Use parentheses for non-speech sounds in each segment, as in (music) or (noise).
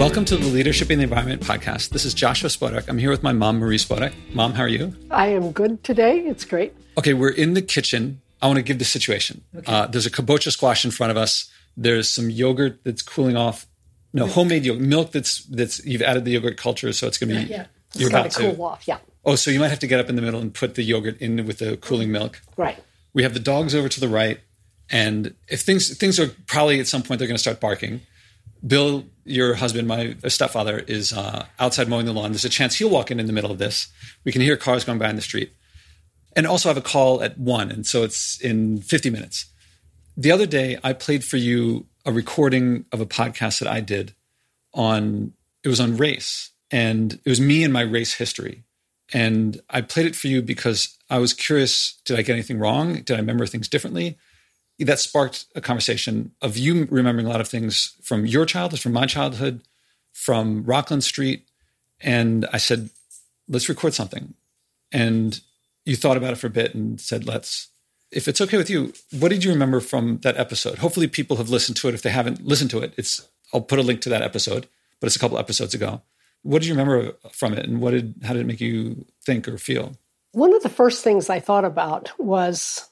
Welcome to the Leadership in the Environment podcast. This is Joshua Spodek. I'm here with my mom, Marie Spodek. Mom, how are you? I am good today. It's great. Okay, we're in the kitchen. I want to give the situation. Okay. Uh, there's a kabocha squash in front of us. There's some yogurt that's cooling off. No, milk. homemade yogurt, milk that's that's you've added the yogurt culture, so it's going to be. Yeah, yeah. you're about to cool off. Yeah. Oh, so you might have to get up in the middle and put the yogurt in with the cooling milk. Right. We have the dogs over to the right, and if things things are probably at some point they're going to start barking. Bill, your husband, my stepfather, is uh, outside mowing the lawn. There's a chance he'll walk in in the middle of this. We can hear cars going by in the street. And also I have a call at one. And so it's in 50 minutes. The other day, I played for you a recording of a podcast that I did on, it was on race. And it was me and my race history. And I played it for you because I was curious did I get anything wrong? Did I remember things differently? That sparked a conversation of you remembering a lot of things from your childhood, from my childhood, from Rockland Street. And I said, let's record something. And you thought about it for a bit and said, let's. If it's okay with you, what did you remember from that episode? Hopefully, people have listened to it. If they haven't listened to it, it's I'll put a link to that episode, but it's a couple episodes ago. What did you remember from it, and what did how did it make you think or feel? One of the first things I thought about was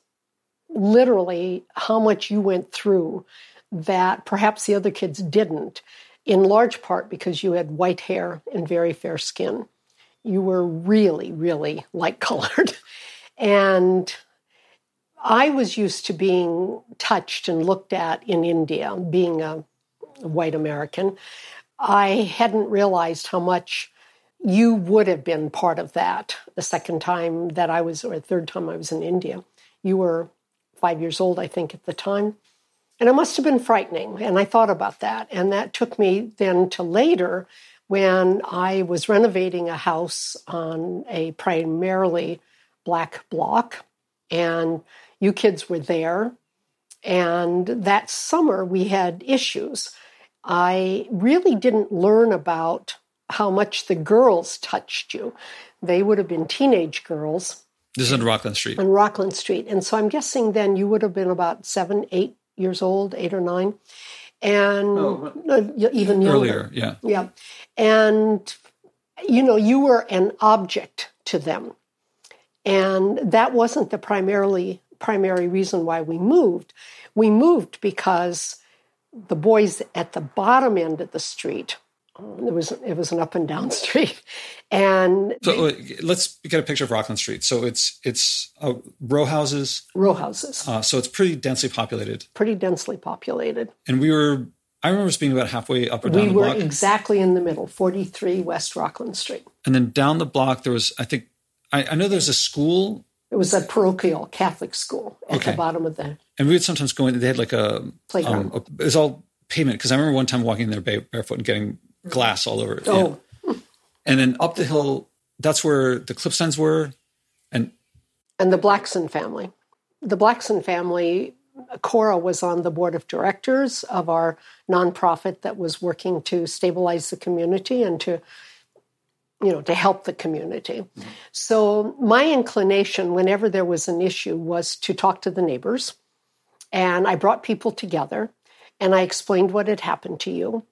literally how much you went through that perhaps the other kids didn't, in large part because you had white hair and very fair skin. You were really, really light colored. (laughs) and I was used to being touched and looked at in India, being a white American. I hadn't realized how much you would have been part of that the second time that I was, or third time I was in India. You were five years old, I think, at the time. And it must have been frightening. And I thought about that. And that took me then to later when I was renovating a house on a primarily black block. And you kids were there. And that summer we had issues. I really didn't learn about how much the girls touched you. They would have been teenage girls. This is on Rockland Street. On Rockland Street. And so I'm guessing then you would have been about seven, eight years old, eight or nine. And oh, even younger. Earlier, yeah. Yeah. And, you know, you were an object to them. And that wasn't the primarily primary reason why we moved. We moved because the boys at the bottom end of the street um, it was it was an up and down (laughs) street, and so they, let's get a picture of Rockland Street. So it's it's uh, row houses, row houses. Uh, so it's pretty densely populated. Pretty densely populated. And we were, I remember us being about halfway up or down. We the were block. exactly in the middle, forty three West Rockland Street. And then down the block there was, I think, I, I know there's a school. It was a parochial Catholic school at okay. the bottom of the. And we would sometimes go in. They had like a playground. Um, a, it was all pavement because I remember one time walking there barefoot and getting glass all over it. Oh. And then up the hill, that's where the Clipsteins were. And and the Blackson family. The Blackson family, Cora was on the board of directors of our nonprofit that was working to stabilize the community and to you know to help the community mm-hmm. so my inclination whenever there was an issue was to talk to the neighbors and i brought people together and i explained what had happened to you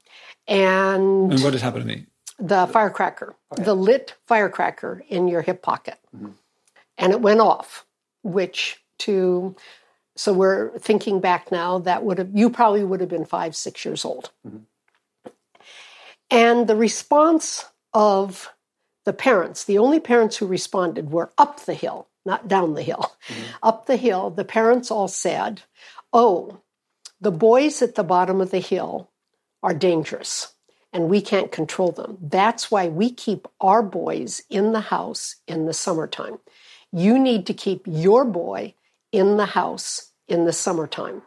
and, and what had happened to me? The firecracker, okay. the lit firecracker in your hip pocket. Mm-hmm. And it went off, which to, so we're thinking back now, that would have, you probably would have been five, six years old. Mm-hmm. And the response of the parents, the only parents who responded were up the hill, not down the hill. Mm-hmm. Up the hill, the parents all said, Oh, the boys at the bottom of the hill are dangerous and we can't control them. That's why we keep our boys in the house in the summertime. You need to keep your boy in the house in the summertime.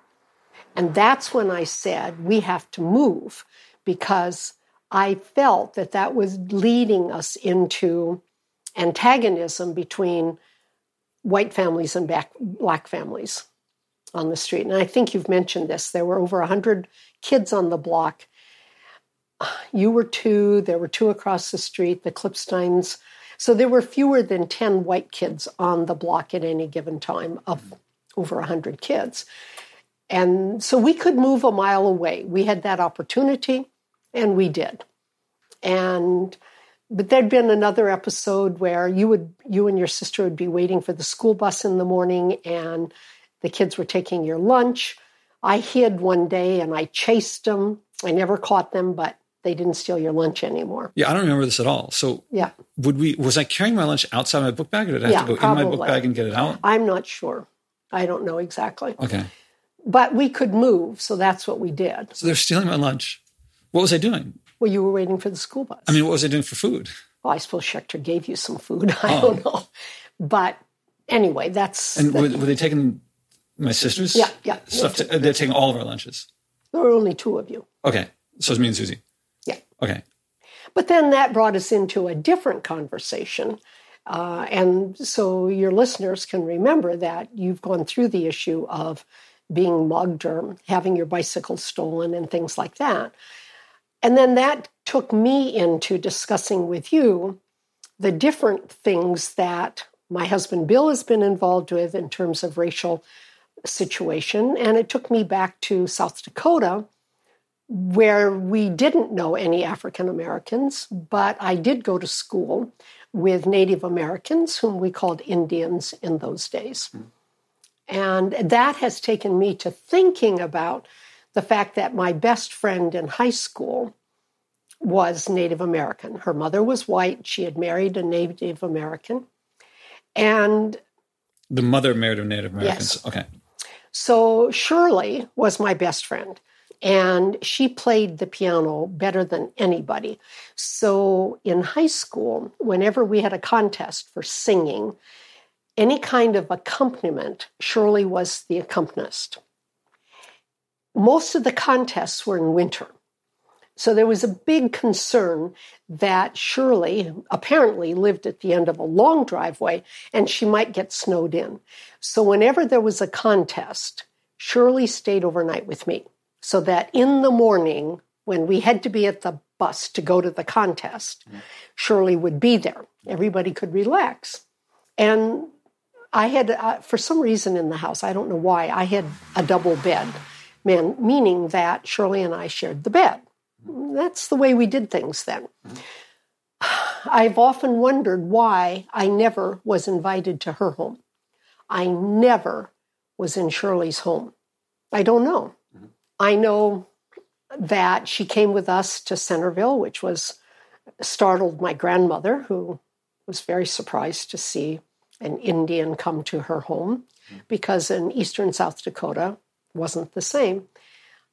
And that's when I said we have to move because I felt that that was leading us into antagonism between white families and black families on the street. And I think you've mentioned this. There were over 100 kids on the block. You were two, there were two across the street, the Clipsteins. So there were fewer than 10 white kids on the block at any given time of over 100 kids. And so we could move a mile away. We had that opportunity, and we did. And but there'd been another episode where you would you and your sister would be waiting for the school bus in the morning and the kids were taking your lunch. I hid one day and I chased them. I never caught them, but they didn't steal your lunch anymore. Yeah, I don't remember this at all. So Yeah. would we was I carrying my lunch outside my book bag or did I have Yeah, to go in my book bag and get it out? I'm not sure. I don't know exactly. Okay. But we could move, so that's what we did. So they're stealing my lunch. What was I doing? Well, you were waiting for the school bus. I mean, what was I doing for food? well, I suppose Schechter gave you some food. (laughs) I oh. don't know. But anyway, that's Oh. And the- were, were they taking my sister's Yeah, yeah. stuff? To, they're taking all of our lunches. there were only two of you. Okay. So it's me and Susie. Okay. But then that brought us into a different conversation. Uh, and so your listeners can remember that you've gone through the issue of being mugged or having your bicycle stolen and things like that. And then that took me into discussing with you the different things that my husband Bill has been involved with in terms of racial situation. And it took me back to South Dakota where we didn't know any African Americans, but I did go to school with Native Americans, whom we called Indians in those days. Hmm. And that has taken me to thinking about the fact that my best friend in high school was Native American. Her mother was white, she had married a Native American. And The mother married a Native American. Yes. Okay. so Shirley was my best friend, and she played the piano better than anybody. So in high school, whenever we had a contest for singing, any kind of accompaniment, Shirley was the accompanist. Most of the contests were in winter. So there was a big concern that Shirley apparently lived at the end of a long driveway and she might get snowed in. So whenever there was a contest, Shirley stayed overnight with me so that in the morning, when we had to be at the bus to go to the contest, mm-hmm. Shirley would be there. Everybody could relax. And I had, uh, for some reason in the house, I don't know why, I had a double bed, man, meaning that Shirley and I shared the bed. Mm-hmm. That's the way we did things then. Mm-hmm. (sighs) I've often wondered why I never was invited to her home. I never was in Shirley's home. I don't know. I know that she came with us to Centerville, which was startled my grandmother, who was very surprised to see an Indian come to her home mm-hmm. because in eastern South Dakota wasn't the same.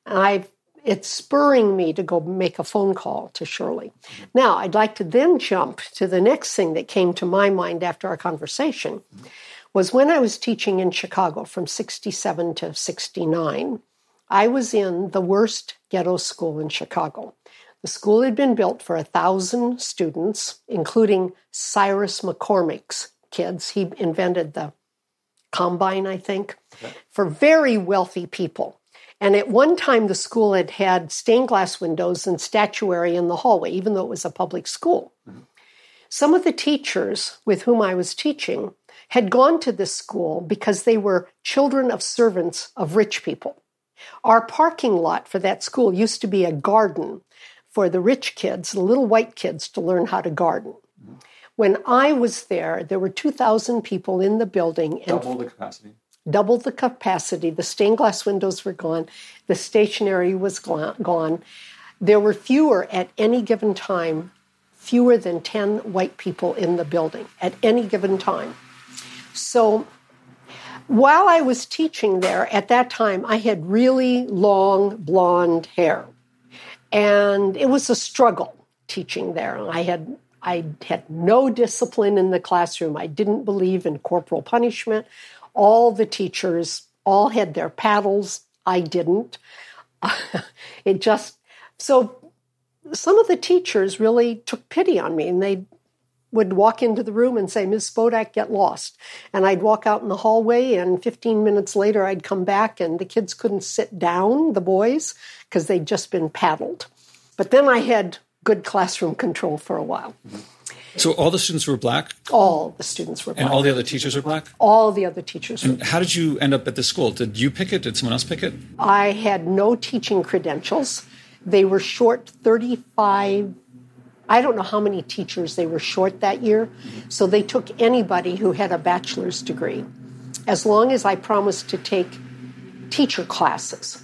I it's spurring me to go make a phone call to Shirley. Mm-hmm. Now, I'd like to then jump to the next thing that came to my mind after our conversation mm-hmm. was when I was teaching in Chicago from 67 to 69. I was in the worst ghetto school in Chicago. The school had been built for a thousand students, including Cyrus McCormick's kids. He invented the combine, I think, for very wealthy people. And at one time, the school had had stained glass windows and statuary in the hallway, even though it was a public school. Mm-hmm. Some of the teachers with whom I was teaching had gone to this school because they were children of servants of rich people. Our parking lot for that school used to be a garden for the rich kids, the little white kids, to learn how to garden. When I was there, there were 2,000 people in the building and Double the capacity. doubled the capacity. The stained glass windows were gone. The stationery was gone. There were fewer at any given time, fewer than 10 white people in the building at any given time. So while I was teaching there at that time, I had really long blonde hair. And it was a struggle teaching there. I had I had no discipline in the classroom. I didn't believe in corporal punishment. All the teachers all had their paddles. I didn't. (laughs) it just so some of the teachers really took pity on me and they would walk into the room and say, Ms. Spodek, get lost. And I'd walk out in the hallway, and 15 minutes later, I'd come back, and the kids couldn't sit down, the boys, because they'd just been paddled. But then I had good classroom control for a while. So all the students were black All the students were black. and all the other teachers were black? all the other teachers were. How did you end up at this school? Did you pick it? Did someone else pick it? I had no teaching credentials. They were short 35 I don't know how many teachers they were short that year, so they took anybody who had a bachelor's degree, as long as I promised to take teacher classes.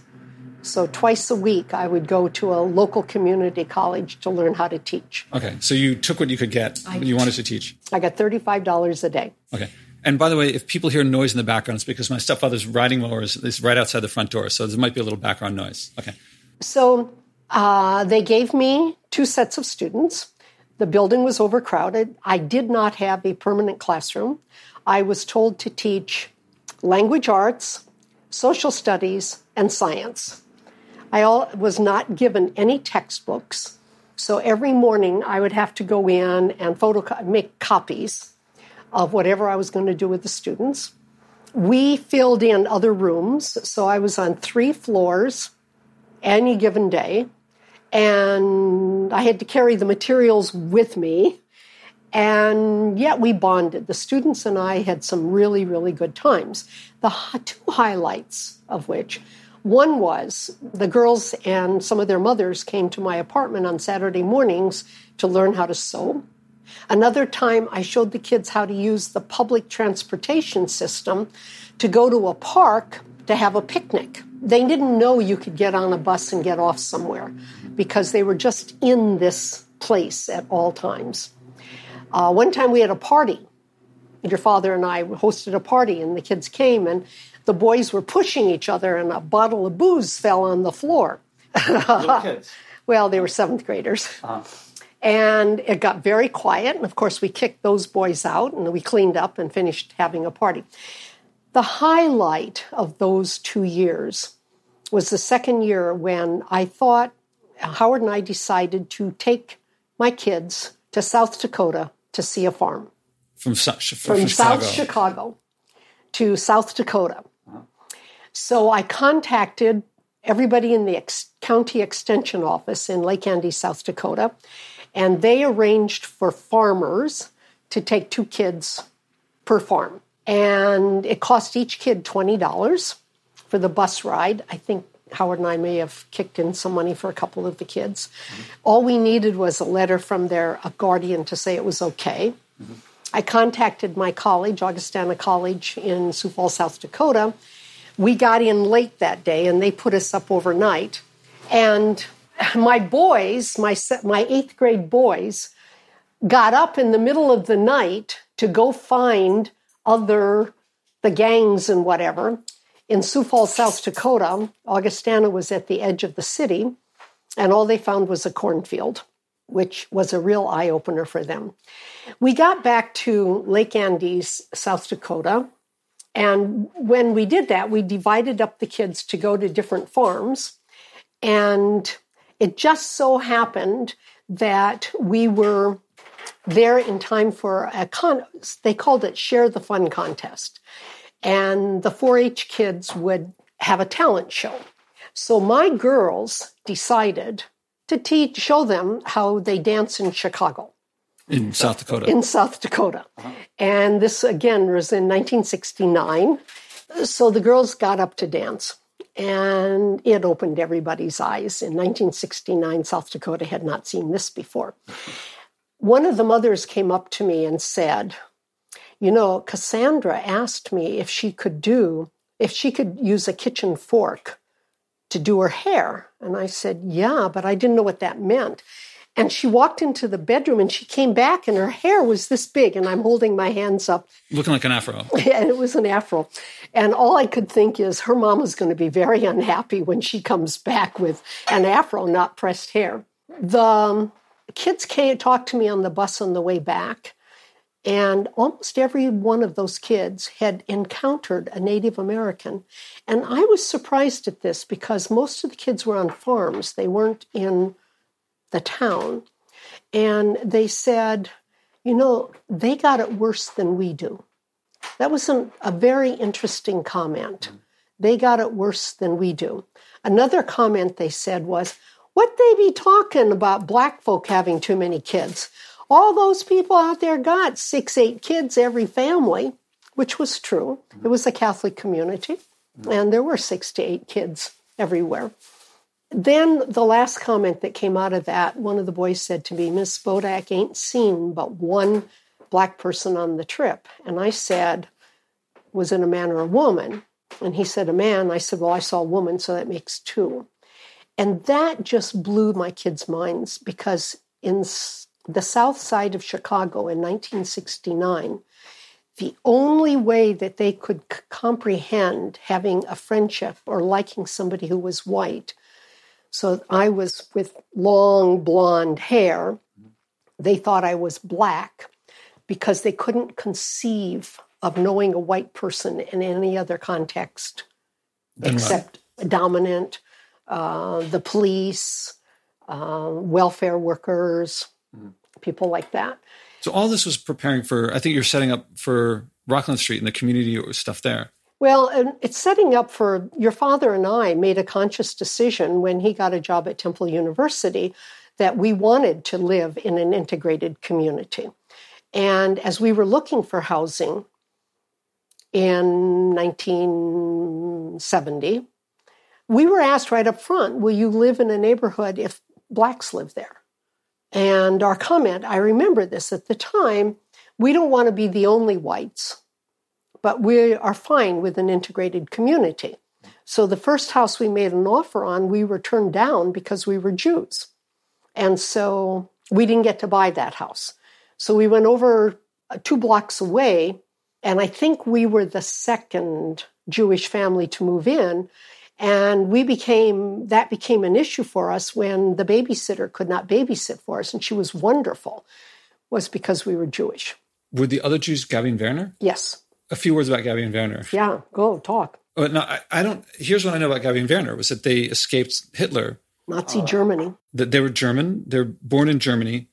So twice a week, I would go to a local community college to learn how to teach. Okay, so you took what you could get. I, you wanted to teach. I got thirty-five dollars a day. Okay, and by the way, if people hear noise in the background, it's because my stepfather's riding mower is, is right outside the front door, so there might be a little background noise. Okay. So uh, they gave me two sets of students. The building was overcrowded. I did not have a permanent classroom. I was told to teach language arts, social studies, and science. I was not given any textbooks. So every morning I would have to go in and make copies of whatever I was going to do with the students. We filled in other rooms. So I was on three floors any given day. And I had to carry the materials with me. And yet we bonded. The students and I had some really, really good times. The two highlights of which one was the girls and some of their mothers came to my apartment on Saturday mornings to learn how to sew. Another time, I showed the kids how to use the public transportation system to go to a park to have a picnic. They didn't know you could get on a bus and get off somewhere because they were just in this place at all times. Uh, one time we had a party. Your father and I hosted a party, and the kids came, and the boys were pushing each other, and a bottle of booze fell on the floor. (laughs) well, they were seventh graders. Uh-huh. And it got very quiet. And of course, we kicked those boys out and we cleaned up and finished having a party. The highlight of those two years was the second year when I thought Howard and I decided to take my kids to South Dakota to see a farm. From, from, from South Chicago to South Dakota. So I contacted everybody in the ex- county extension office in Lake Andes, South Dakota, and they arranged for farmers to take two kids per farm. And it cost each kid $20 for the bus ride. I think Howard and I may have kicked in some money for a couple of the kids. Mm-hmm. All we needed was a letter from their guardian to say it was okay. Mm-hmm. I contacted my college, Augustana College in Sioux Falls, South Dakota, we got in late that day and they put us up overnight. And my boys, my, my eighth grade boys, got up in the middle of the night to go find other, the gangs and whatever. In Sioux Falls, South Dakota, Augustana was at the edge of the city, and all they found was a cornfield, which was a real eye opener for them. We got back to Lake Andes, South Dakota, and when we did that, we divided up the kids to go to different farms. And it just so happened that we were there in time for a con, they called it Share the Fun contest. And the 4 H kids would have a talent show. So my girls decided to teach, show them how they dance in Chicago in South Dakota. In South Dakota. Uh-huh. And this again was in 1969. So the girls got up to dance and it opened everybody's eyes. In 1969, South Dakota had not seen this before. (laughs) One of the mothers came up to me and said, You know, Cassandra asked me if she could do, if she could use a kitchen fork to do her hair. And I said, Yeah, but I didn't know what that meant. And she walked into the bedroom and she came back and her hair was this big and I'm holding my hands up. Looking like an afro. (laughs) and it was an afro. And all I could think is her mom is going to be very unhappy when she comes back with an afro, not pressed hair. The um, kids came talk to me on the bus on the way back. And almost every one of those kids had encountered a Native American. And I was surprised at this because most of the kids were on farms. They weren't in the town, and they said, you know, they got it worse than we do. That was an, a very interesting comment. Mm-hmm. They got it worse than we do. Another comment they said was, what they be talking about black folk having too many kids? All those people out there got six, eight kids every family, which was true. It was a Catholic community, and there were six to eight kids everywhere. then the last comment that came out of that, one of the boys said to me, Miss Spodek ain't seen but one black person on the trip. And I said, Was it a man or a woman? And he said, A man. I said, Well, I saw a woman, so that makes two. And that just blew my kids' minds because in the south side of Chicago in 1969, the only way that they could c- comprehend having a friendship or liking somebody who was white. So I was with long blonde hair. They thought I was black because they couldn't conceive of knowing a white person in any other context except dominant, uh, the police, uh, welfare workers, mm. people like that. So all this was preparing for. I think you're setting up for Rockland Street and the community stuff there. Well, it's setting up for your father and I made a conscious decision when he got a job at Temple University that we wanted to live in an integrated community. And as we were looking for housing in 1970, we were asked right up front, Will you live in a neighborhood if blacks live there? And our comment, I remember this at the time, we don't want to be the only whites, but we are fine with an integrated community. So the first house we made an offer on, we were turned down because we were Jews. And so we didn't get to buy that house. So we went over uh, two blocks away, and I think we were the second Jewish family to move in. And we became, that became an issue for us when the babysitter could not babysit for us. And she was wonderful, was because we were Jewish. Were the other Jews Gabby and Werner? Yes. A few words about Gabby and Werner. Yeah, go talk. Oh, no, I, I don't. Here's what I know about Gabby and Werner was that they escaped Hitler. Nazi uh, Germany. That they were German. They're born in Germany.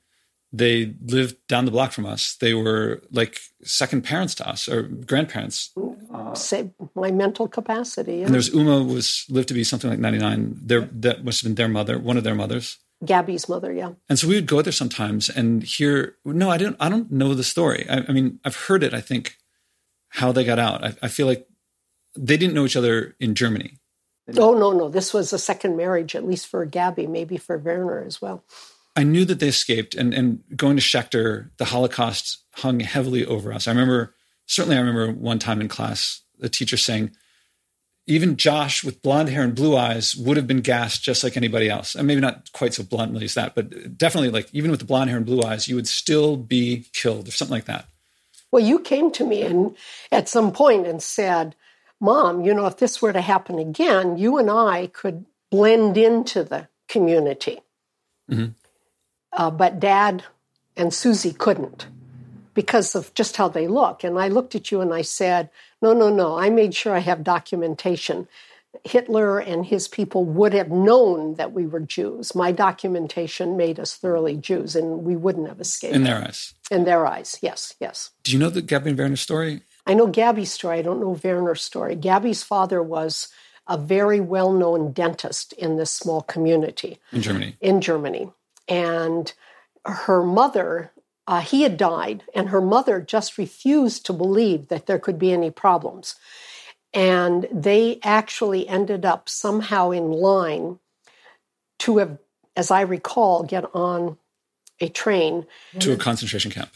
They lived down the block from us. They were like second parents to us or grandparents. Uh, Say my mental capacity. Yeah. And there's Uma was lived to be something like 99. Their that must have been their mother, one of their mothers. Gabby's mother, yeah. And so we would go there sometimes and hear. No, I didn't. I don't know the story. I, I mean, I've heard it. I think how they got out. I, I feel like they didn't know each other in Germany. Oh no, no. This was a second marriage, at least for Gabby, maybe for Werner as well. I knew that they escaped, and and going to Schechter, the Holocaust hung heavily over us. I remember certainly. I remember one time in class, the teacher saying, "Even Josh with blonde hair and blue eyes would have been gassed just like anybody else." And maybe not quite so bluntly as that, but definitely like even with the blonde hair and blue eyes, you would still be killed or something like that. Well, you came to me and at some point and said, "Mom, you know, if this were to happen again, you and I could blend into the community." Mm-hmm. Uh, but dad and Susie couldn't because of just how they look. And I looked at you and I said, no, no, no. I made sure I have documentation. Hitler and his people would have known that we were Jews. My documentation made us thoroughly Jews, and we wouldn't have escaped. In their eyes. In their eyes, yes, yes. Do you know the Gabby and Werner story? I know Gabby's story. I don't know Werner's story. Gabby's father was a very well known dentist in this small community. In Germany. In Germany and her mother uh, he had died and her mother just refused to believe that there could be any problems. And they actually ended up somehow in line to have as i recall get on a train. To a concentration camp.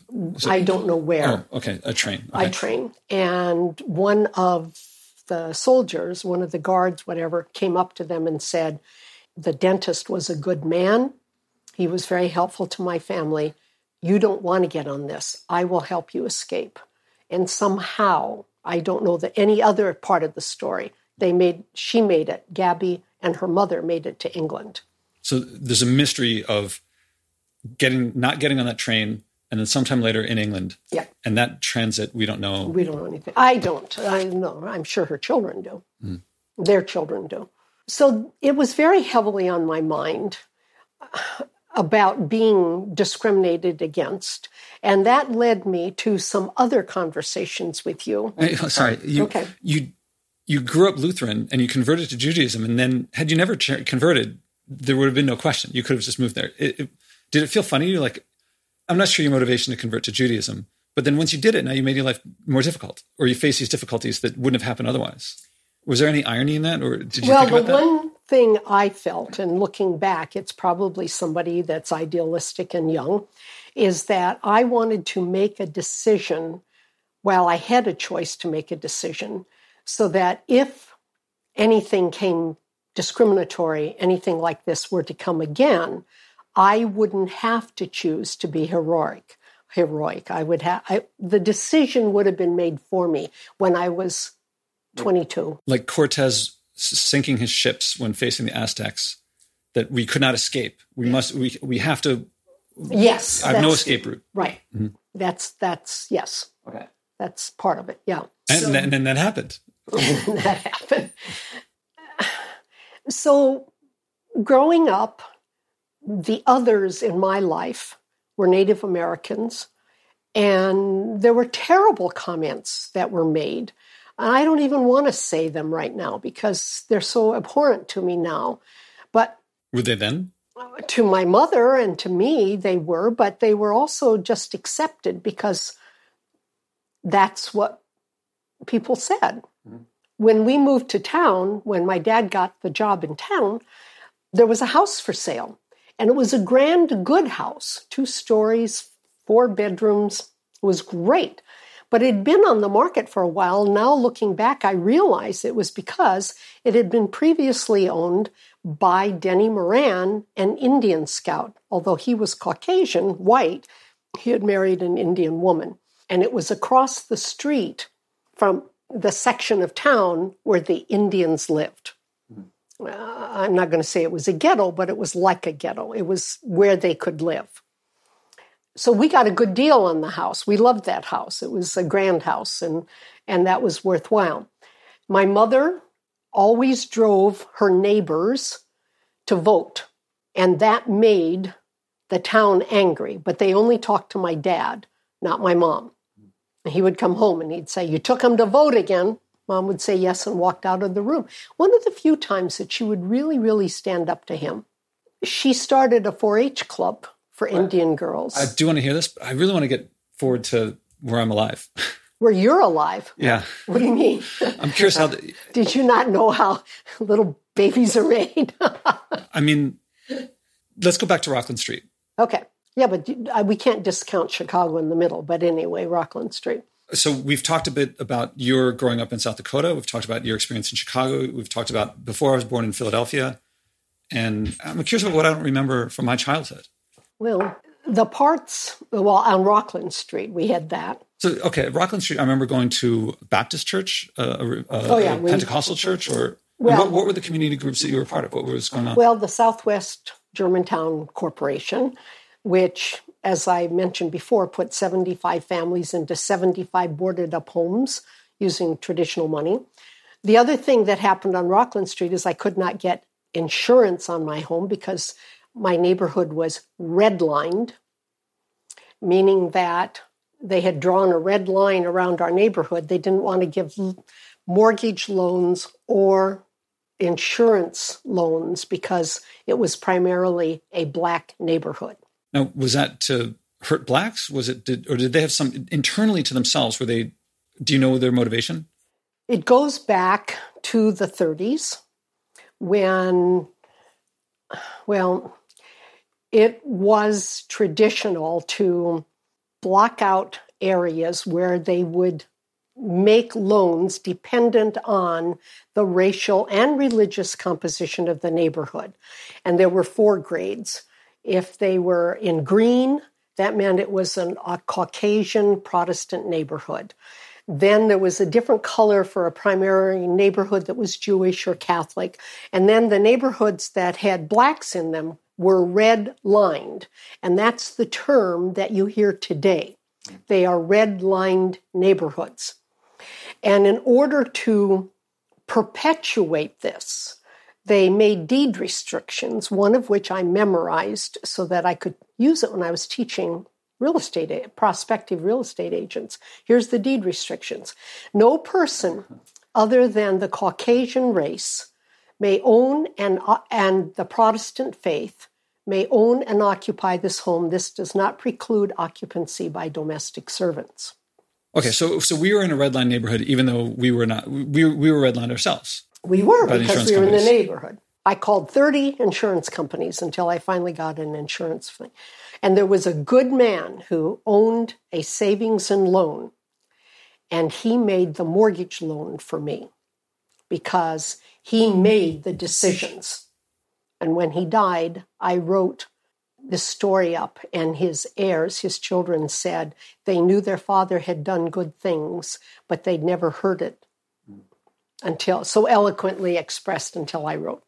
I don't know where. Oh okay a train okay. a train. And one of the soldiers one of the guards whatever came up to them and said the dentist was a good man he was very helpful to my family. You don't want to get on this. I will help you escape. And somehow, I don't know that any other part of the story, they made she made it. Gabby and her mother made it to England. So there's a mystery of getting not getting on that train and then sometime later in England. Yeah. And that transit, we don't know. We don't know anything. I don't. I know. I'm sure her children do. Mm. Their children do. So it was very heavily on my mind about being discriminated against. And that led me to some other conversations with you. Hey, oh, sorry, you, okay. you you grew up Lutheran and you converted to Judaism, and then had you never converted, there would have been no question. You could have just moved there. It, it, did it feel funny to you? Like, I'm not sure your motivation to convert to Judaism, but then once you did it, now you made your life more difficult, or you face these difficulties that wouldn't have happened otherwise. Was there any irony in that, or did you well, think about the one thing I felt, and looking back, it's probably somebody that's idealistic and young, is that I wanted to make a decision while I had a choice to make a decision so that if anything came discriminatory, anything like this were to come again, I wouldn't have to choose to be heroic. Heroic. I would have I, the decision would have been made for me when I was 22. Like Cortez sinking his ships when facing the Aztecs, that we could not escape. We must. We we have to. Yes, I have no escape route. Right. Mm-hmm. That's that's yes. Okay. That's part of it. Yeah. And, so, and then that happened. (laughs) that happened. So, growing up, the others in my life were Native Americans, and there were terrible comments that were made. I don't even want to say them right now because they're so abhorrent to me now. But were they then? To my mother and to me, they were, but they were also just accepted because that's what people said. Mm-hmm. When we moved to town, when my dad got the job in town, there was a house for sale. And it was a grand, good house, two stories, four bedrooms. It was great. But it had been on the market for a while. Now, looking back, I realize it was because it had been previously owned by Denny Moran, an Indian scout. Although he was Caucasian, white, he had married an Indian woman. And it was across the street from the section of town where the Indians lived. Uh, I'm not going to say it was a ghetto, but it was like a ghetto. It was where they could live. So we got a good deal on the house. We loved that house. It was a grand house, and and that was worthwhile. My mother always drove her neighbors to vote, and that made the town angry. But they only talked to my dad, not my mom. He would come home and he'd say, "You took him to vote again." Mom would say yes and walked out of the room. One of the few times that she would really, really stand up to him. She started a 4 H club for Indian girls. I do want to hear this, but I really want to get forward to where I'm alive. (laughs) Where you're alive? Yeah. What do you mean? (laughs) I'm curious how. The, (laughs) Did you not know how little babies are made? I mean, let's go back to Rockland Street. Okay. Yeah, but uh, we can't discount Chicago in the middle. But anyway, Rockland Street so we've talked a bit about your growing up in South Dakota. We've talked about your experience in Chicago. We've talked about before I was born in Philadelphia. And I'm curious about what I don't remember from my childhood. Well, the parts, well, on Rockland Street, we had that. So, okay, Rockland Street, I remember going to Baptist church, uh, a, oh, yeah, we, Pentecostal church, or well, what, what, were the community groups that you were part of? What was going on? Well, the Southwest Germantown Corporation, which as I mentioned before, put 75 families into 75 boarded up homes using traditional money. The other thing that happened on Rockland Street is I could not get insurance on my home because my neighborhood was redlined, meaning that they had drawn a red line around our neighborhood. They didn't want to give mortgage loans or insurance loans because it was primarily a black neighborhood. Now, was that to hurt blacks? Was it, did, or did they have some internally to themselves? Were they? Do you know their motivation? It goes back to the 30s when, well, it was traditional to block out areas where they would make loans dependent on the racial and religious composition of the neighborhood. And there were four grades. If they were in green, that meant it was an, a Caucasian Protestant neighborhood. Then there was a different color for a primary neighborhood that was Jewish or Catholic. And then the neighborhoods that had blacks in them were red lined. And that's the term that you hear today. They are red lined neighborhoods. And in order to perpetuate this, they made deed restrictions, one of which I memorized so that I could use it when I was teaching real estate, prospective real estate agents. Here's the deed restrictions. No person (laughs) other than the Caucasian race may own and, uh, and the Protestant faith may own and occupy this home. This does not preclude occupancy by domestic servants. Okay, so so we were in a red line neighborhood, even though we were not. We we were redlined ourselves. We were because we were in the neighborhood. I called 30 insurance companies until I finally got an insurance thing. And there was a good man who owned a savings and loan, and he made the mortgage loan for me because he made the decisions. And when he died, I wrote the story up, and his heirs, his children, said they knew their father had done good things, but they'd never heard it until so eloquently expressed until I wrote.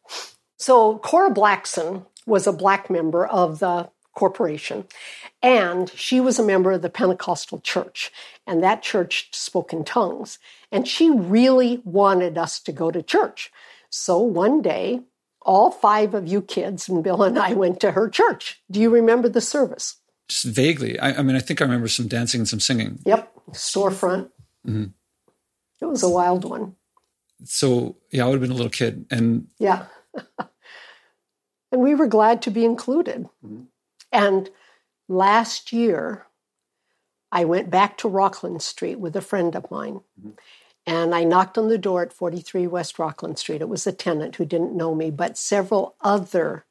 So Cora Blackson was a black member of the corporation, and she was a member of the Pentecostal church, and that church spoke in tongues. And she really wanted us to go to church. So one day, all five of you kids and Bill and I went to her church. Do you remember the service? Just vaguely. I, I mean, I think I remember some dancing and some singing. Yep, storefront. Mm-hmm. It was a wild one. So yeah, I would have been a little kid, and yeah, (laughs) and we were glad to be included. Mm-hmm. And last year, I went back to Rockland Street with a friend of mine. Mm-hmm. And I knocked on the door at 43 West Rockland Street. It was a tenant who didn't know me, but several other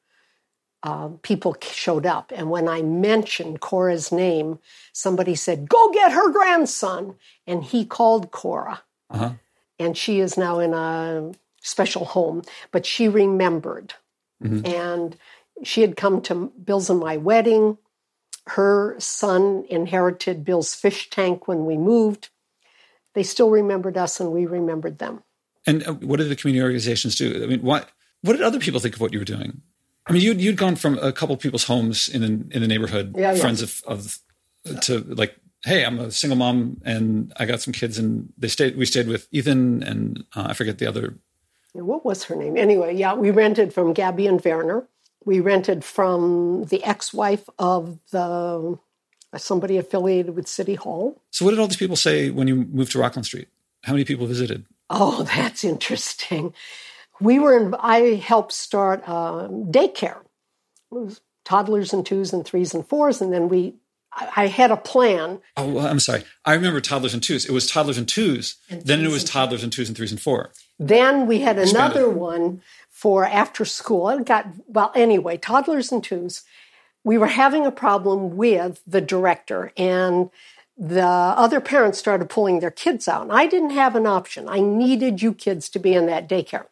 uh, people showed up. And when I mentioned Cora's name, somebody said, Go get her grandson. And he called Cora. Uh-huh. And she is now in a special home, but she remembered. Mm-hmm. And she had come to Bill's and my wedding. Her son inherited Bill's fish tank when we moved they still remembered us and we remembered them. And uh, what did the community organizations do? I mean, what what did other people think of what you were doing? I mean, you'd you'd gone from a couple people's homes in an, in a neighborhood, yeah, yeah. friends of, of to like, hey, I'm a single mom and I got some kids, and they stayed. We stayed with Ethan and uh, I forget the other. What was her name? Anyway, yeah, we rented from Gabby and Werner. We rented from the ex-wife of the somebody affiliated with City Hall. So, what did all these people say when you moved to Rockland Street? How many people visited? Oh, (laughs) that's interesting. We were in, I helped start um, daycare. It was toddlers and twos and threes and fours, and then we I had a plan. Oh, well, I'm sorry. I remember toddlers and twos. It was toddlers and twos. And then it was toddlers and twos and threes and four. Then we had another one for after school. It got well anyway, toddlers and twos we were having a problem with the director and the other parents started pulling their kids out. And I didn't have an option. I needed you kids to be in that daycare.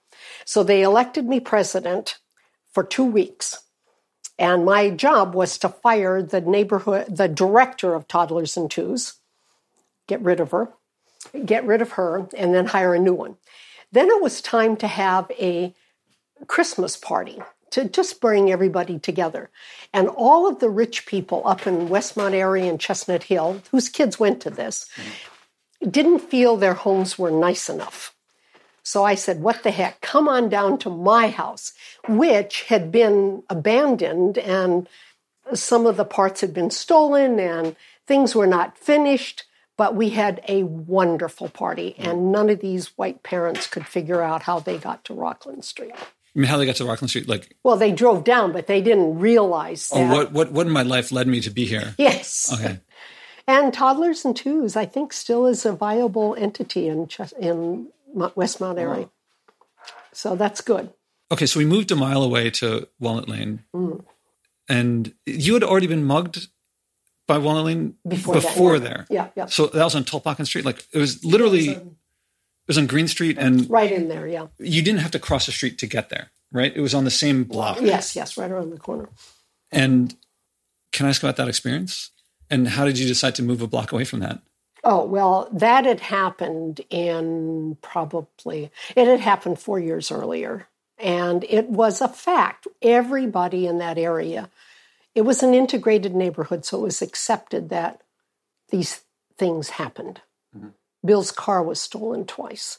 So they elected me president for two weeks. And my job was to fire the neighborhood, the director of toddlers and twos, get rid of her, get rid of her, and then hire a new one. Then it was time to have a Christmas party to just bring everybody together. And all of the rich people up in Westmont area and Chestnut Hill, whose kids went to this, didn't feel their homes were nice enough. So I said, What the heck? Come on down to my house, which had been abandoned and some of the parts had been stolen and things were not finished. But we had a wonderful party, and none of these white parents could figure out how they got to Rockland Street. I mean, how they got to Rockland Street? Like, well, they drove down, but they didn't realize. Oh, that. Oh, what what what in my life led me to be here? Yes. Okay. And toddlers and twos, I think, still is a viable entity in in West Westmont area. So that's good. Okay, so we moved a mile away to Walnut Lane, mm. and you had already been mugged by Walnut Lane before, before that, yeah. there. Yeah, yeah. So that was on Tulpehocken Street. Like it was literally it was on Green Street and right in there, yeah. You didn't have to cross the street to get there, right? It was on the same block. Yes, yes, right around the corner. And can I ask about that experience? And how did you decide to move a block away from that? Oh, well, that had happened in probably, it had happened four years earlier. And it was a fact. Everybody in that area, it was an integrated neighborhood, so it was accepted that these things happened. Bill's car was stolen twice.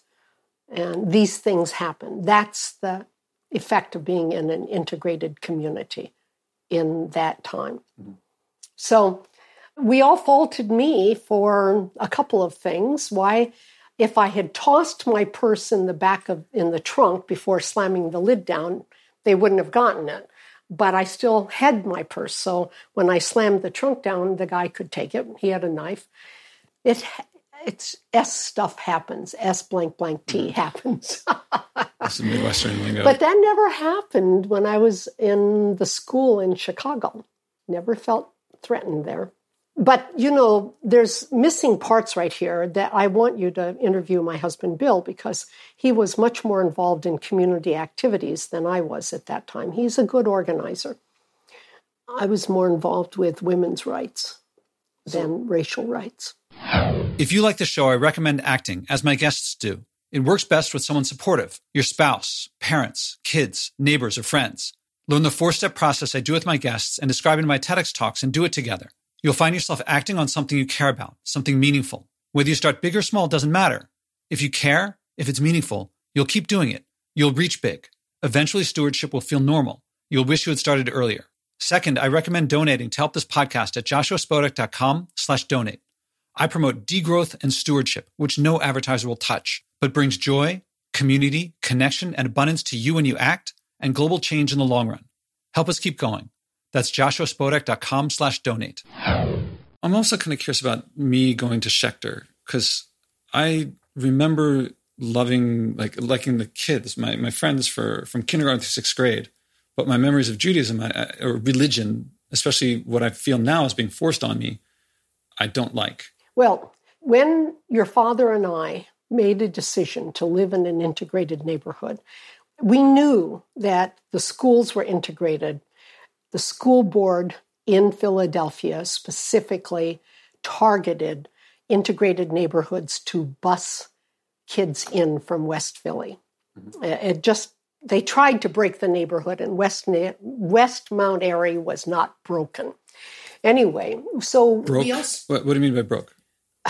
And these things happen. That's the effect of being in an integrated community in that time. Mm-hmm. So we all faulted me for a couple of things. Why? If I had tossed my purse in the back of in the trunk before slamming the lid down, they wouldn't have gotten it. But I still had my purse. So when I slammed the trunk down, the guy could take it. He had a knife. It it's S stuff happens. S blank blank T happens. (laughs) It's Midwestern lingo. But that never happened when I was in the school in Chicago. Never felt threatened there. But you know, there's missing parts right here that I want you to interview my husband Bill because he was much more involved in community activities than I was at that time. He's a good organizer. I was more involved with women's rights than racial rights. If you like the show, I recommend acting, as my guests do. It works best with someone supportive your spouse, parents, kids, neighbors, or friends. Learn the four step process I do with my guests and describe in my TEDx talks and do it together. You'll find yourself acting on something you care about, something meaningful. Whether you start big or small doesn't matter. If you care, if it's meaningful, you'll keep doing it. You'll reach big. Eventually, stewardship will feel normal. You'll wish you had started earlier. Second, I recommend donating to help this podcast at joshuaspodek.com slash donate. I promote degrowth and stewardship, which no advertiser will touch, but brings joy, community, connection, and abundance to you when you act and global change in the long run. Help us keep going. That's joshuaspodek.com slash donate. I'm also kind of curious about me going to Schechter because I remember loving like liking the kids, my, my friends for from kindergarten through sixth grade. But my memories of Judaism or religion, especially what I feel now is being forced on me, I don't like. Well, when your father and I made a decision to live in an integrated neighborhood, we knew that the schools were integrated. The school board in Philadelphia specifically targeted integrated neighborhoods to bus kids in from West Philly. Mm-hmm. It just they tried to break the neighborhood, and West West Mount Airy was not broken. Anyway, so broke. Also, what, what, do you mean by broke?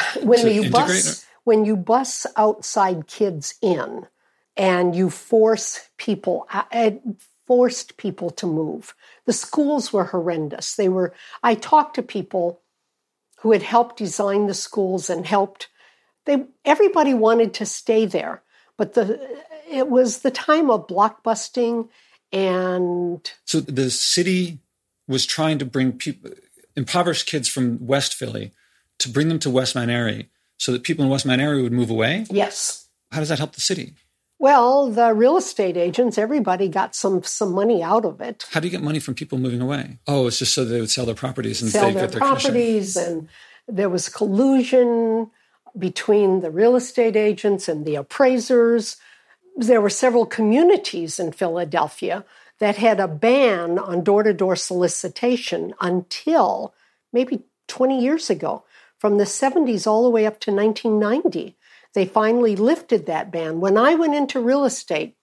(laughs) when you bus when you bus outside kids in, and you force people uh, forced people to move. The schools were horrendous. They were. I talked to people who had helped design the schools and helped. They everybody wanted to stay there, but the it was the time of blockbusting and so the city was trying to bring people impoverished kids from West Philly to bring them to West Airy so that people in West Airy would move away. Yes. How does that help the city? Well, the real estate agents, everybody got some some money out of it. How do you get money from people moving away? Oh, it's just so they would sell their properties and sell their get their properties, commission. and there was collusion between the real estate agents and the appraisers there were several communities in Philadelphia that had a ban on door to door solicitation until maybe 20 years ago. From the 70s all the way up to 1990, they finally lifted that ban. When I went into real estate,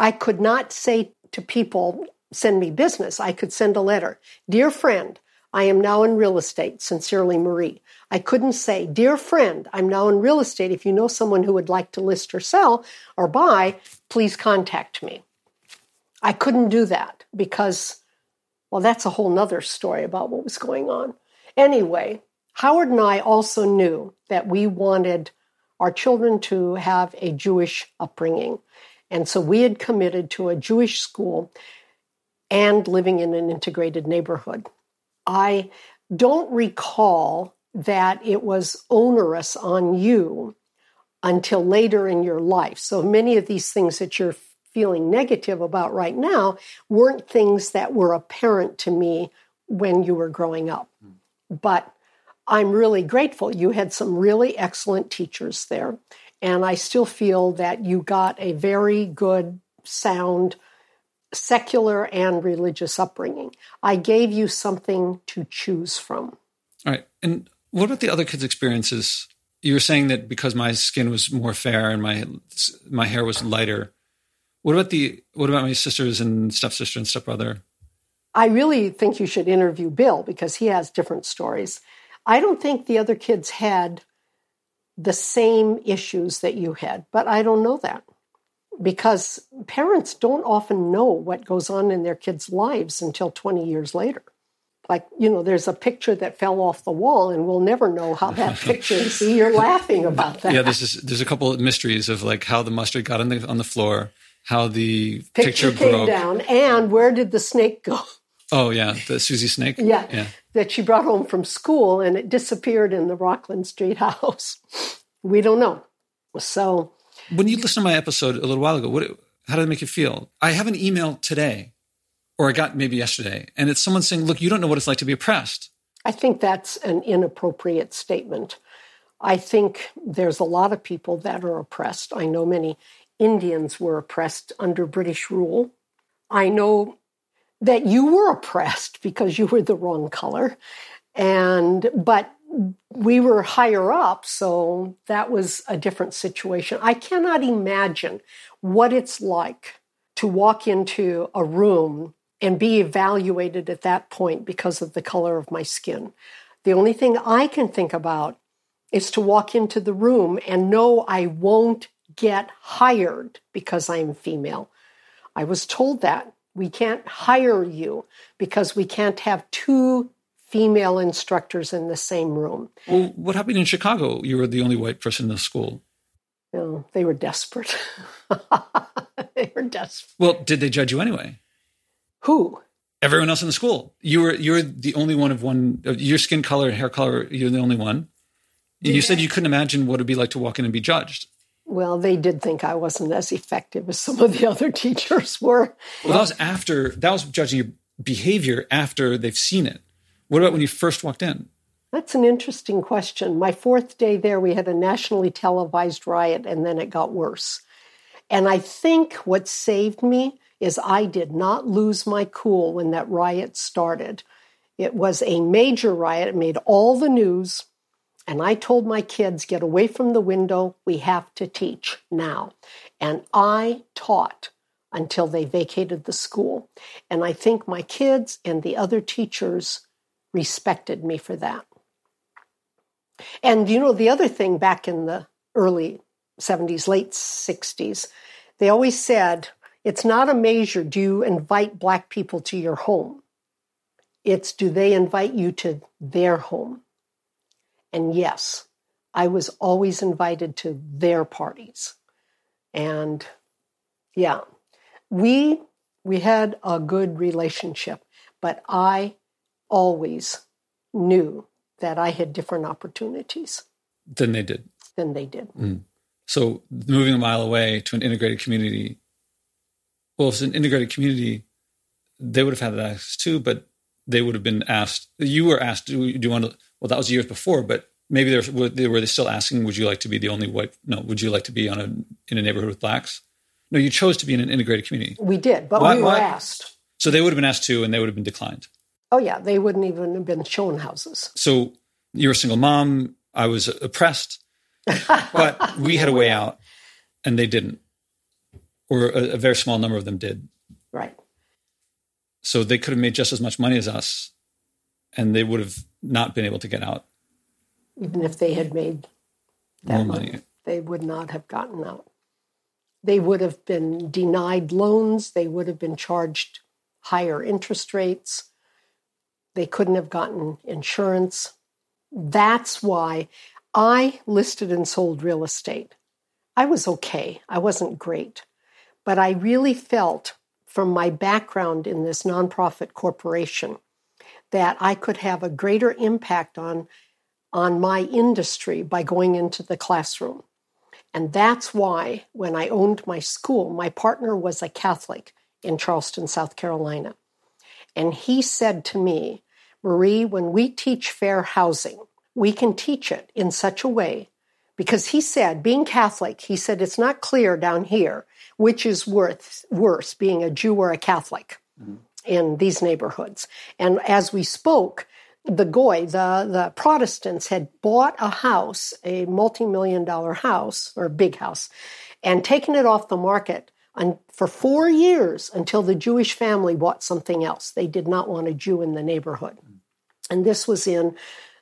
I could not say to people, send me business. I could send a letter. Dear friend, I am now in real estate. Sincerely, Marie. I couldn't say, Dear friend, I'm now in real estate. If you know someone who would like to list or sell or buy, please contact me. I couldn't do that because, well, that's a whole nother story about what was going on. Anyway, Howard and I also knew that we wanted our children to have a Jewish upbringing. And so we had committed to a Jewish school and living in an integrated neighborhood. I don't recall that it was onerous on you until later in your life. So many of these things that you're feeling negative about right now weren't things that were apparent to me when you were growing up. Hmm. But I'm really grateful. You had some really excellent teachers there. And I still feel that you got a very good, sound, secular and religious upbringing. I gave you something to choose from. All right. And what about the other kids' experiences? You were saying that because my skin was more fair and my my hair was lighter. What about the what about my sisters and stepsister and stepbrother? I really think you should interview Bill because he has different stories. I don't think the other kids had the same issues that you had, but I don't know that because parents don't often know what goes on in their kids' lives until 20 years later. Like, you know, there's a picture that fell off the wall and we'll never know how that (laughs) picture is. See, you're laughing about that. Yeah, there's there's a couple of mysteries of like how the mustard got on the on the floor, how the picture, picture came broke. down, and where did the snake go? Oh yeah, the Susie snake. Yeah, yeah, that she brought home from school and it disappeared in the Rockland Street (laughs) house. We don't know. So when you listened to my episode a little while ago, what How did it make you feel? I have an email today, or I got maybe yesterday, and it's someone saying, Look, you don't know what it's like to be oppressed. I think that's an inappropriate statement. I think there's a lot of people that are oppressed. I know many Indians were oppressed under British rule. I know that you were oppressed because you were the wrong color. And, but we were higher up, so that was a different situation. I cannot imagine what it's like to walk into a room and be evaluated at that point because of the color of my skin. The only thing I can think about is to walk into the room and know I won't get hired because I'm female. I was told that. We can't hire you because we can't have two female instructors in the same room. Well, what happened in Chicago? You were the only white person in the school. No, they were desperate. (laughs) they were desperate. Well, did they judge you anyway? Who? Everyone else in the school. You were you're the only one of one. Your skin color, hair color. You're the only one. You said you couldn't imagine what it'd be like to walk in and be judged. Well, they did think I wasn't as effective as some of the other (laughs) teachers were. Well, that was after, that was judging your behavior after they've seen it. What about when you first walked in? That's an interesting question. My fourth day there, we had a nationally televised riot, and then it got worse. And I think what saved me is I did not lose my cool when that riot started. It was a major riot, it made all the news. And I told my kids, get away from the window. We have to teach now. And I taught until they vacated the school. And I think my kids and the other teachers respected me for that. And you know, the other thing back in the early 70s, late 60s, they always said, it's not a measure, do you invite Black people to your home? It's do they invite you to their home? And yes, I was always invited to their parties. And yeah, we we had a good relationship, but I always knew that I had different opportunities than they did. Than they did. Mm. So moving a mile away to an integrated community. Well, if it's an integrated community, they would have had that access too, but they would have been asked. You were asked, "Do you, do you want to?" Well, that was years before, but maybe they were, they were they still asking, "Would you like to be the only white?" No, would you like to be on a in a neighborhood with blacks? No, you chose to be in an integrated community. We did, but why, we were why? asked. So they would have been asked too, and they would have been declined. Oh yeah, they wouldn't even have been shown houses. So you're a single mom. I was oppressed, (laughs) but we had a way out, and they didn't, or a, a very small number of them did. Right. So they could have made just as much money as us, and they would have not been able to get out. Even if they had made that More money, money, they would not have gotten out. They would have been denied loans. They would have been charged higher interest rates. They couldn't have gotten insurance. That's why I listed and sold real estate. I was okay. I wasn't great. But I really felt from my background in this nonprofit corporation that I could have a greater impact on, on my industry by going into the classroom. And that's why when I owned my school, my partner was a Catholic in Charleston, South Carolina. And he said to me, Marie, when we teach fair housing, we can teach it in such a way because he said, being Catholic, he said it's not clear down here which is worth, worse, being a Jew or a Catholic mm-hmm. In these neighborhoods. And as we spoke, the Goy, the, the Protestants had bought a house, a multi million dollar house or big house, and taken it off the market for four years until the Jewish family bought something else. They did not want a Jew in the neighborhood. And this was in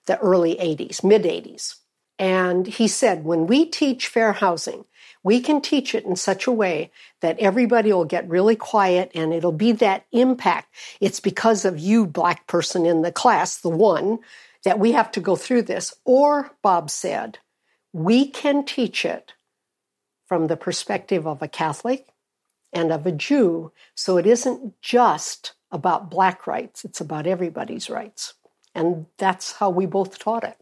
the early 80s, mid 80s. And he said, when we teach fair housing, we can teach it in such a way that everybody will get really quiet and it'll be that impact. It's because of you, black person in the class, the one, that we have to go through this. Or, Bob said, we can teach it from the perspective of a Catholic and of a Jew. So it isn't just about black rights, it's about everybody's rights. And that's how we both taught it.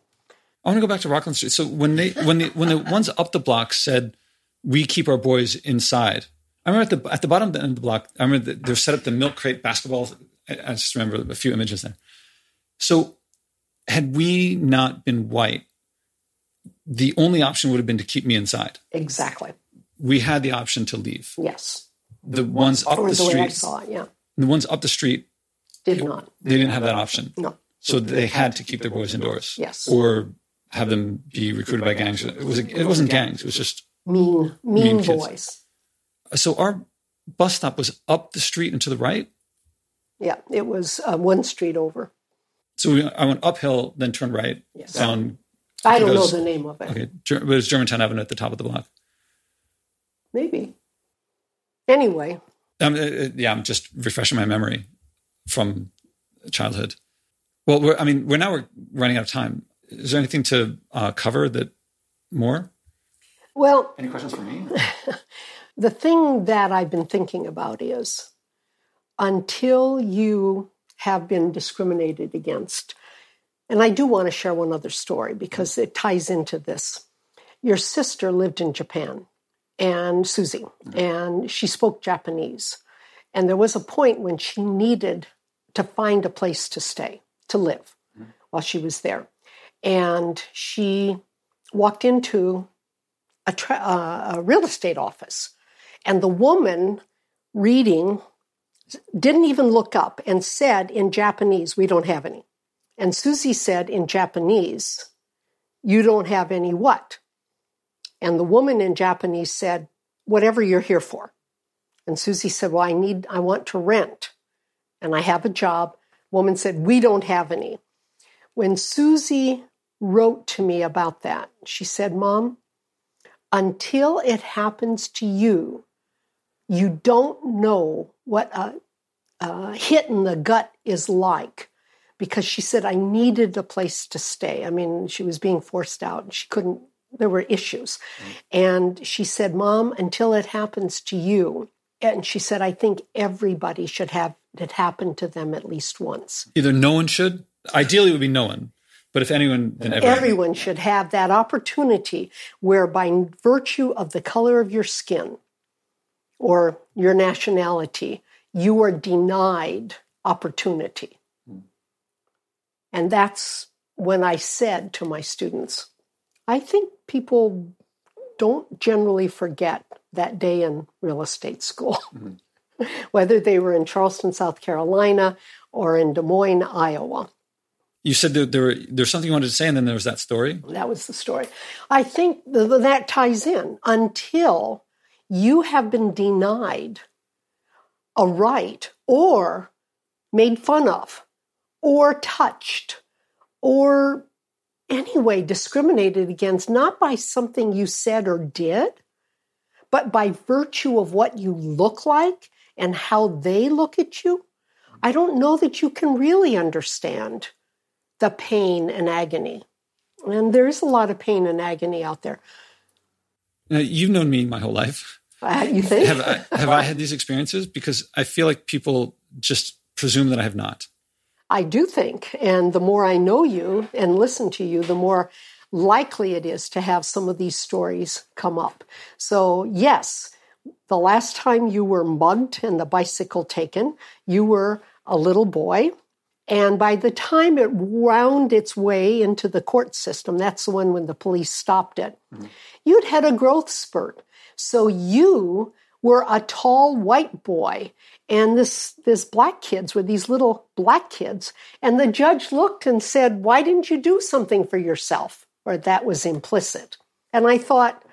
I want to go back to Rockland Street. So when they when the when the ones up the block said we keep our boys inside, I remember at the at the bottom end of the block. I remember they're set up the milk crate basketball. I, I just remember a few images there. So, had we not been white, the only option would have been to keep me inside. Exactly. We had the option to leave. Yes. The ones up the the way I street, saw it, yeah. the ones up the street, Did not. they didn't have that option. No. So they had to keep their boys indoors. Yes. Or have them be recruited by gangs. It was it wasn't gangs. It was just Mean, mean, Mean boys. so our bus stop was up the street and to the right. Yeah, it was uh, one street over. So we, I went uphill, then turned right Yes. down. I don't know the name of it. Okay, it was Germantown Avenue at the top of the block. Maybe. Anyway, Um, uh, uh, yeah, I'm just refreshing my memory from childhood. Well, we're, I mean, we're now we're running out of time. Is there anything to uh, cover that more? Well, Any questions for me? (laughs) the thing that I've been thinking about is until you have been discriminated against, and I do want to share one other story because it ties into this. Your sister lived in Japan, and Susie, mm-hmm. and she spoke Japanese. And there was a point when she needed to find a place to stay, to live mm-hmm. while she was there. And she walked into a, tra- uh, a real estate office. And the woman reading didn't even look up and said in Japanese, We don't have any. And Susie said in Japanese, You don't have any what? And the woman in Japanese said, Whatever you're here for. And Susie said, Well, I need, I want to rent and I have a job. Woman said, We don't have any. When Susie wrote to me about that, she said, Mom, until it happens to you, you don't know what a, a hit in the gut is like. Because she said, I needed a place to stay. I mean, she was being forced out and she couldn't, there were issues. Mm. And she said, Mom, until it happens to you, and she said, I think everybody should have it happen to them at least once. Either no one should. Ideally, it would be no one. But if anyone, then everyone. Everyone should have that opportunity where, by virtue of the color of your skin or your nationality, you are denied opportunity. Hmm. And that's when I said to my students, I think people don't generally forget that day in real estate school, hmm. (laughs) whether they were in Charleston, South Carolina, or in Des Moines, Iowa. You said that there there's something you wanted to say, and then there was that story. That was the story. I think th- th- that ties in until you have been denied a right or made fun of or touched or anyway discriminated against, not by something you said or did, but by virtue of what you look like and how they look at you. I don't know that you can really understand the pain and agony. And there is a lot of pain and agony out there. Now, you've known me my whole life. Uh, you think? Have I, (laughs) have I had these experiences? Because I feel like people just presume that I have not. I do think. And the more I know you and listen to you, the more likely it is to have some of these stories come up. So, yes, the last time you were mugged and the bicycle taken, you were a little boy. And by the time it wound its way into the court system, that's the one when the police stopped it, mm-hmm. you'd had a growth spurt. So you were a tall white boy, and this this black kids were these little black kids. And the judge looked and said, Why didn't you do something for yourself? Or that was implicit. And I thought,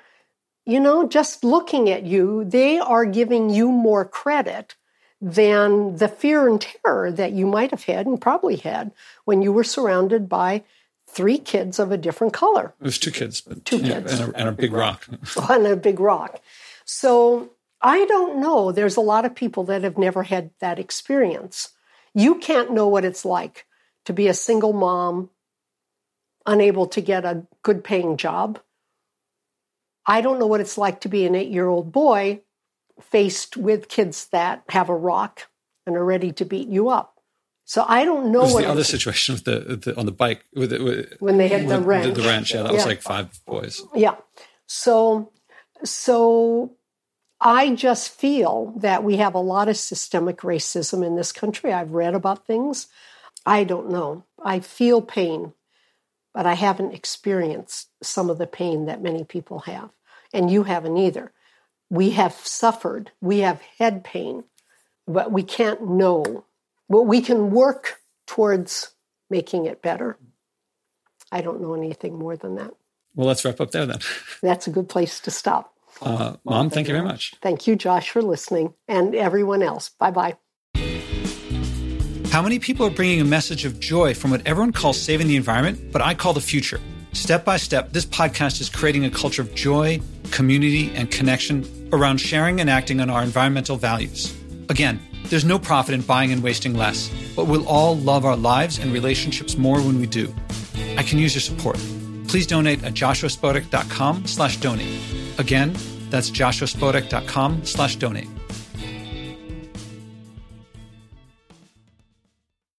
you know, just looking at you, they are giving you more credit than the fear and terror that you might have had and probably had when you were surrounded by three kids of a different color It was two kids, but Two yeah, kids. and, a, and a big rock. (laughs) on a big rock. So I don't know. There's a lot of people that have never had that experience. You can't know what it's like to be a single mom, unable to get a good paying job. I don't know what it's like to be an eight year old boy faced with kids that have a rock and are ready to beat you up. So I don't know what the other situation with the, the on the bike with, the, with when they had the ranch. The, the wrench, yeah, that was like five boys. Yeah. So so I just feel that we have a lot of systemic racism in this country. I've read about things. I don't know. I feel pain, but I haven't experienced some of the pain that many people have. And you haven't either. We have suffered, we have head pain, but we can't know. But we can work towards making it better. I don't know anything more than that. Well, let's wrap up there then. (laughs) That's a good place to stop. Uh, Mom, thank you very much. Thank you, Josh, for listening and everyone else. Bye bye. How many people are bringing a message of joy from what everyone calls saving the environment, but I call the future? Step by step, this podcast is creating a culture of joy, community, and connection around sharing and acting on our environmental values. Again, there's no profit in buying and wasting less, but we'll all love our lives and relationships more when we do. I can use your support. Please donate at joshuaspodek.com slash donate. Again, that's joshuaspodek.com slash donate.